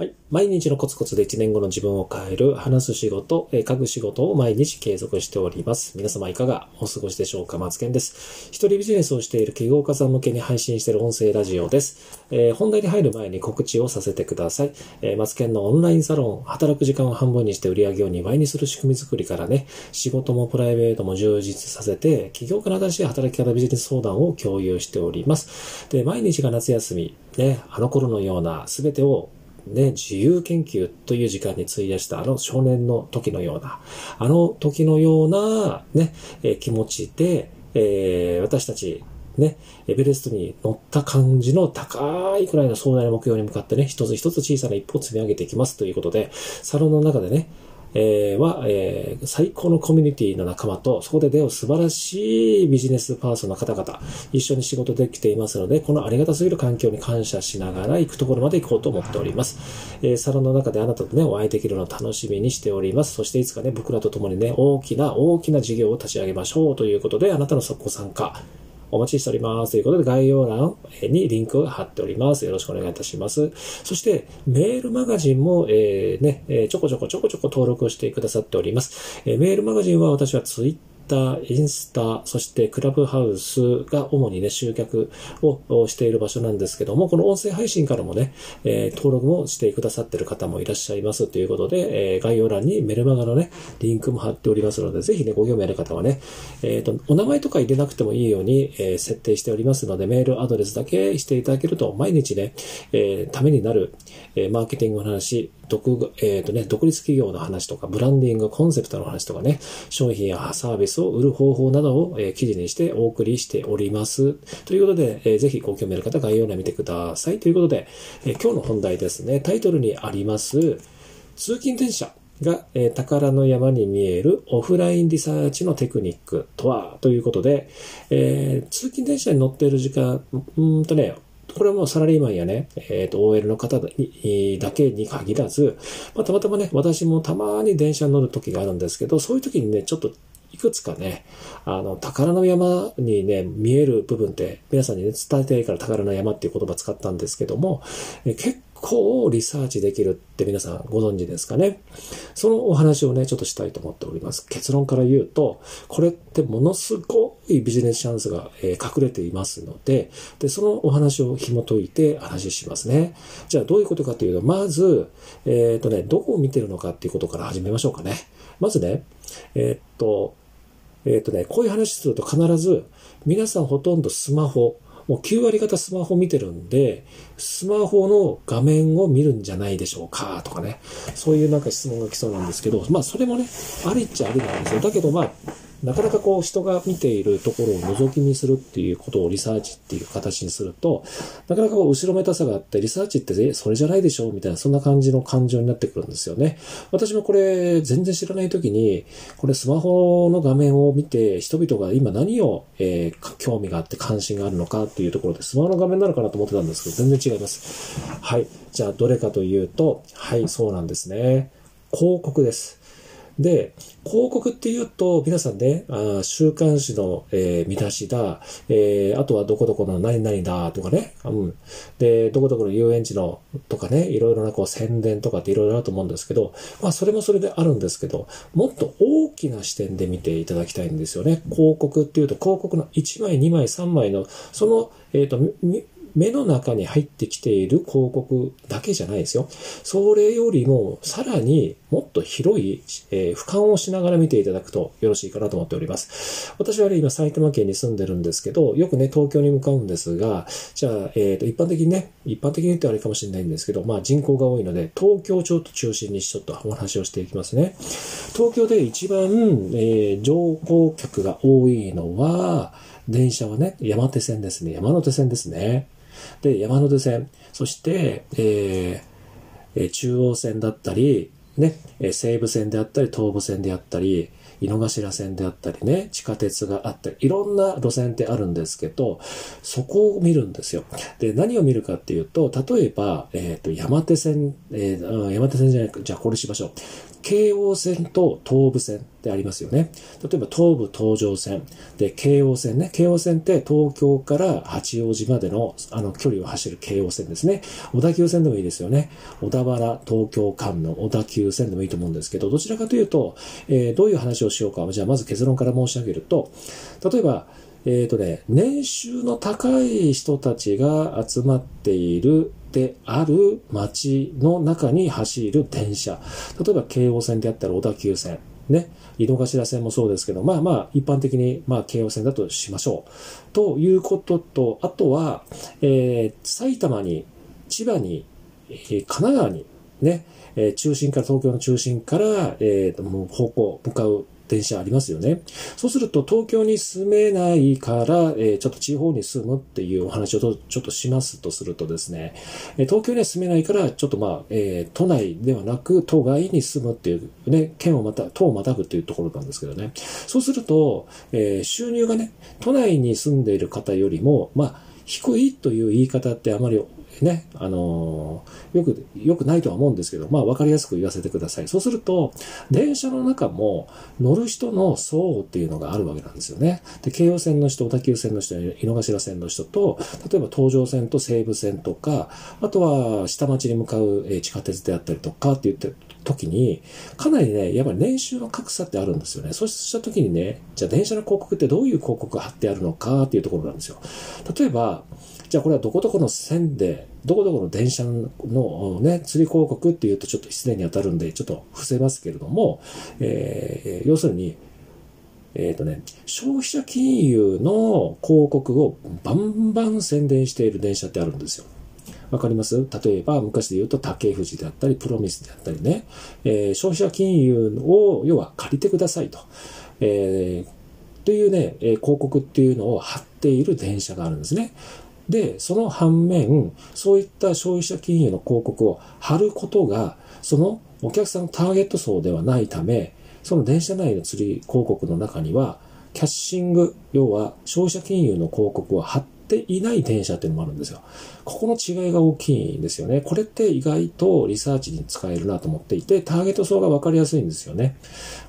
はい。毎日のコツコツで1年後の自分を変える、話す仕事、書く仕事を毎日継続しております。皆様いかがお過ごしでしょうか？松健です。一人ビジネスをしている起業家さん向けに配信している音声ラジオです。えー、本題に入る前に告知をさせてください。えー、松健のオンラインサロン、働く時間を半分にして売り上げを2倍にする仕組み作りからね、仕事もプライベートも充実させて、起業家の新しい働き方ビジネス相談を共有しております。で、毎日が夏休み、ね、あの頃のような全てをね、自由研究という時間に費やしたあの少年の時のような、あの時のようなね、え、気持ちで、えー、私たち、ね、エベレストに乗った感じの高いくらいの壮大な目標に向かってね、一つ一つ小さな一歩を積み上げていきますということで、サロンの中でね、えー、は、えー、最高のコミュニティの仲間と、そこで出会う素晴らしいビジネスパーソンの方々、一緒に仕事できていますので、このありがたすぎる環境に感謝しながら行くところまで行こうと思っております。えー、サロンの中であなたとね、お会いできるのを楽しみにしております。そしていつかね、僕らと共にね、大きな大きな事業を立ち上げましょうということで、あなたのご参加、お待ちしております。ということで、概要欄にリンクを貼っております。よろしくお願いいたします。そして、メールマガジンも、えー、ね、ちょこちょこちょこちょこ登録してくださっております。え、メールマガジンは私はツイッター、インスタ、そしてクラブハウスが主にね、集客をしている場所なんですけども、この音声配信からもね、えー、登録もしてくださっている方もいらっしゃいますということで、えー、概要欄にメルマガのね、リンクも貼っておりますので、ぜひね、ご興味ある方はね、えっ、ー、と、お名前とか入れなくてもいいように、え設定しておりますので、メールアドレスだけしていただけると、毎日ね、えためになる、えマーケティングの話、独、えっ、ー、とね、独立企業の話とか、ブランディング、コンセプトの話とかね、商品やサービスを売る方法などを、え、記事にしてお送りしております。ということで、えー、ぜひご興味ある方、概要欄見てください。ということで、え今日の本題ですね、タイトルにあります、通勤電車。が、えー、宝の山に見えるオフラインリサーチのテクニックとはということで、えー、通勤電車に乗っている時間、うんとね、これはもうサラリーマンやね、えっ、ー、と、OL の方だけに限らず、まあ、たまたまね、私もたまに電車に乗る時があるんですけど、そういう時にね、ちょっといくつかね、あの、宝の山にね、見える部分って、皆さんにね、伝えたいから宝の山っていう言葉使ったんですけども、え結構リサーチできるって皆さんご存知ですかね。そのお話をね、ちょっとしたいと思っております。結論から言うと、これってものすごいビジネスチャンスが、え隠れていますので、で、そのお話を紐解いて話しますね。じゃあどういうことかというと、まず、えっ、ー、とね、どこを見てるのかっていうことから始めましょうかね。まずね、えっ、と、えっ、とね、こういう話すると必ず、皆さんほとんどスマホ、もう9割方スマホ見てるんで、スマホの画面を見るんじゃないでしょうかとかね、そういうなんか質問が来そうなんですけど、まあそれもね、ありっちゃありなんですよ。だけどまあ、なかなかこう人が見ているところを覗き見するっていうことをリサーチっていう形にすると、なかなかこう後ろめたさがあって、リサーチってそれじゃないでしょみたいな、そんな感じの感情になってくるんですよね。私もこれ全然知らない時に、これスマホの画面を見て人々が今何を、えー、興味があって関心があるのかっていうところでスマホの画面なのかなと思ってたんですけど、全然違います。はい。じゃあどれかというと、はい、そうなんですね。広告です。で、広告っていうと、皆さんね、あ週刊誌の、えー、見出しだ、えー、あとはどこどこの何々だとかね、うん。で、どこどこの遊園地のとかね、いろいろなこう宣伝とかっていろいろあると思うんですけど、まあそれもそれであるんですけど、もっと大きな視点で見ていただきたいんですよね。広告っていうと、広告の1枚、2枚、3枚の、その、えっ、ー、と、目の中に入ってきている広告だけじゃないですよ。それよりもさらにもっと広い、えー、俯瞰をしながら見ていただくとよろしいかなと思っております。私はね、今埼玉県に住んでるんですけど、よくね、東京に向かうんですが、じゃあ、えっ、ー、と、一般的にね、一般的に言ってあれかもしれないんですけど、まあ人口が多いので、東京をちょっと中心にちょっとお話をしていきますね。東京で一番、えー、乗降客が多いのは、電車はね、山手線ですね。山手線ですね。で、山手線、そして、えー、中央線だったり、ね、西武線であったり、東武線であったり、井の頭線であったりね、地下鉄があったり、いろんな路線ってあるんですけど、そこを見るんですよ。で、何を見るかっていうと、例えば、えっ、ー、と、山手線、えー、山手線じゃないか、じゃあこれしましょう。京王線と東武線ってありますよね。例えば東武東上線で京王線ね。京王線って東京から八王子までのあの距離を走る京王線ですね。小田急線でもいいですよね。小田原東京間の小田急線でもいいと思うんですけど、どちらかというと、えー、どういう話をしようか。じゃあまず結論から申し上げると、例えば、えっ、ー、とね、年収の高い人たちが集まっているである街の中に走る電車。例えば京王線であったら小田急線。ね。井の頭線もそうですけど、まあまあ、一般的に、まあ、京王線だとしましょう。ということと、あとは、えー、埼玉に、千葉に、えー、神奈川に、ね、えー、中心から、東京の中心から、えー、もう方向、向かう電車ありますよね。そうすると東京に住めないから、えー、ちょっと地方に住むっていうお話をちょっとしますとするとですね、え東京には住めないから、ちょっとまあ、えー、都内ではなく、都外に住むっていうね、県をまた、都をまたぐっていうところなんですけどね。そうすると、えー、収入がね、都内に住んでいる方よりも、まあ、低いという言い方ってあまりね、あのー、よく、よくないとは思うんですけど、まあ、わかりやすく言わせてください。そうすると、電車の中も乗る人の層っていうのがあるわけなんですよね。で、京葉線の人、小田急線の人、井の頭線の人と、例えば東上線と西武線とか、あとは下町に向かう地下鉄であったりとかって言って時に、かなりね、やっぱり年収の格差ってあるんですよね。そうした時にね、じゃあ電車の広告ってどういう広告が貼ってあるのかっていうところなんですよ。例えば、じゃあこれはどこどこの線で、どこどこの電車のね、釣り広告っていうとちょっと失礼に当たるんで、ちょっと伏せますけれども、えー、要するに、えっ、ー、とね、消費者金融の広告をバンバン宣伝している電車ってあるんですよ。わかります？例えば、昔で言うと竹藤であったり、プロミスであったりね、えー、消費者金融を、要は借りてくださいと。えー、というね、え広告っていうのを貼っている電車があるんですね。で、その反面、そういった消費者金融の広告を貼ることが、そのお客さんのターゲット層ではないため、その電車内の釣り広告の中には、キャッシング、要は消費者金融の広告を貼ってていない電車っていうのもあるんですよ。ここの違いが大きいんですよね。これって意外とリサーチに使えるなと思っていて、ターゲット層が分かりやすいんですよね。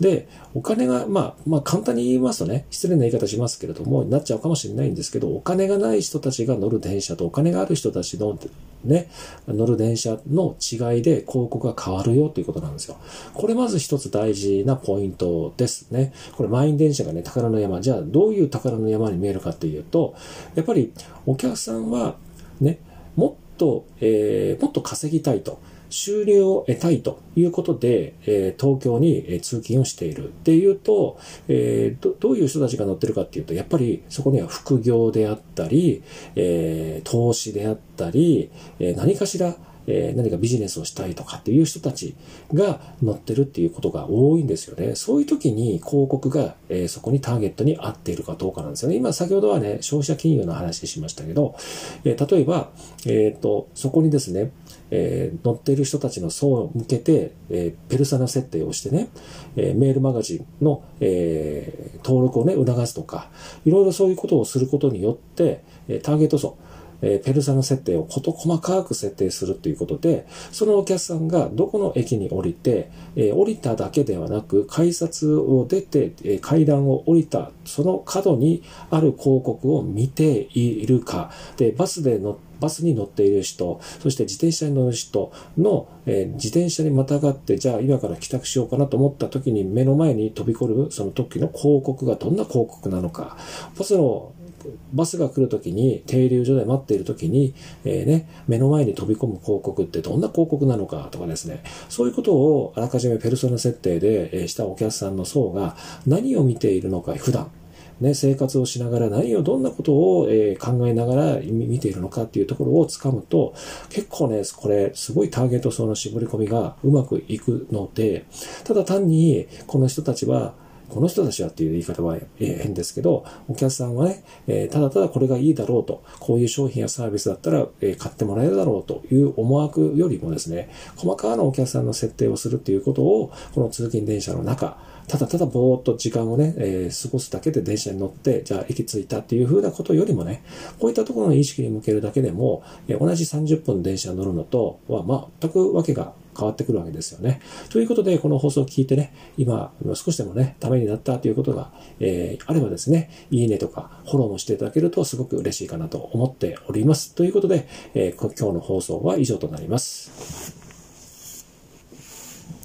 で、お金が、まあ、まあ簡単に言いますとね、失礼な言い方しますけれども、なっちゃうかもしれないんですけど、お金がない人たちが乗る電車とお金がある人たちのね、乗る電車の違いで広告が変わるよということなんですよ。これまず一つ大事なポイントですね。これ満員電車がね、宝の山。じゃあどういう宝の山に見えるかっていうと、やっぱりお客さんはね、もっと、えー、もっと稼ぎたいと。収入を得たいということで、えー、東京に通勤をしているっていうと、えー、ど、どういう人たちが乗ってるかっていうと、やっぱりそこには副業であったり、えー、投資であったり、え何かしらえー、何かビジネスをしたいとかっていう人たちが乗ってるっていうことが多いんですよね。そういう時に広告が、えー、そこにターゲットに合っているかどうかなんですよね。今先ほどはね、消費者金融の話しましたけど、えー、例えば、えっ、と、そこにですね、えー、乗っている人たちの層を向けて、えー、ペルソナ設定をしてね、えー、メールマガジンの、え、登録をね、促すとか、いろいろそういうことをすることによって、え、ターゲット層、えペルソナ設定を事細かく設定するということで、そのお客さんがどこの駅に降りて、え降りただけではなく、改札を出て、え階段を降りた、その角にある広告を見ているか、で、バスで乗って、バスに乗っている人、そして自転車に乗る人の、えー、自転車にまたがって、じゃあ今から帰宅しようかなと思った時に目の前に飛び込むその時の広告がどんな広告なのか、バスのバスが来るときに、停留所で待っているときに、えー、ね、目の前に飛び込む広告ってどんな広告なのかとかですね、そういうことをあらかじめペルソナ設定で、したお客さんの層が何を見ているのか、普段。ね、生活をしながら何をどんなことを、えー、考えながら見ているのかっていうところをつかむと、結構ね、これ、すごいターゲット層の絞り込みがうまくいくので、ただ単に、この人たちは、この人たちはっていう言い方は変ですけど、お客さんはね、えただただこれがいいだろうと、こういう商品やサービスだったら、え買ってもらえるだろうという思惑よりもですね、細かなお客さんの設定をするっていうことを、この通勤電車の中、ただただぼーっと時間をね、えー、過ごすだけで電車に乗って、じゃあ駅着いたっていう風なことよりもね、こういったところの意識に向けるだけでも、えー、同じ30分電車に乗るのとは、全くわけが変わってくるわけですよね。ということで、この放送を聞いてね、今、少しでもね、ためになったということが、えー、あればですね、いいねとか、フォローもしていただけるとすごく嬉しいかなと思っております。ということで、えー、今日の放送は以上となります。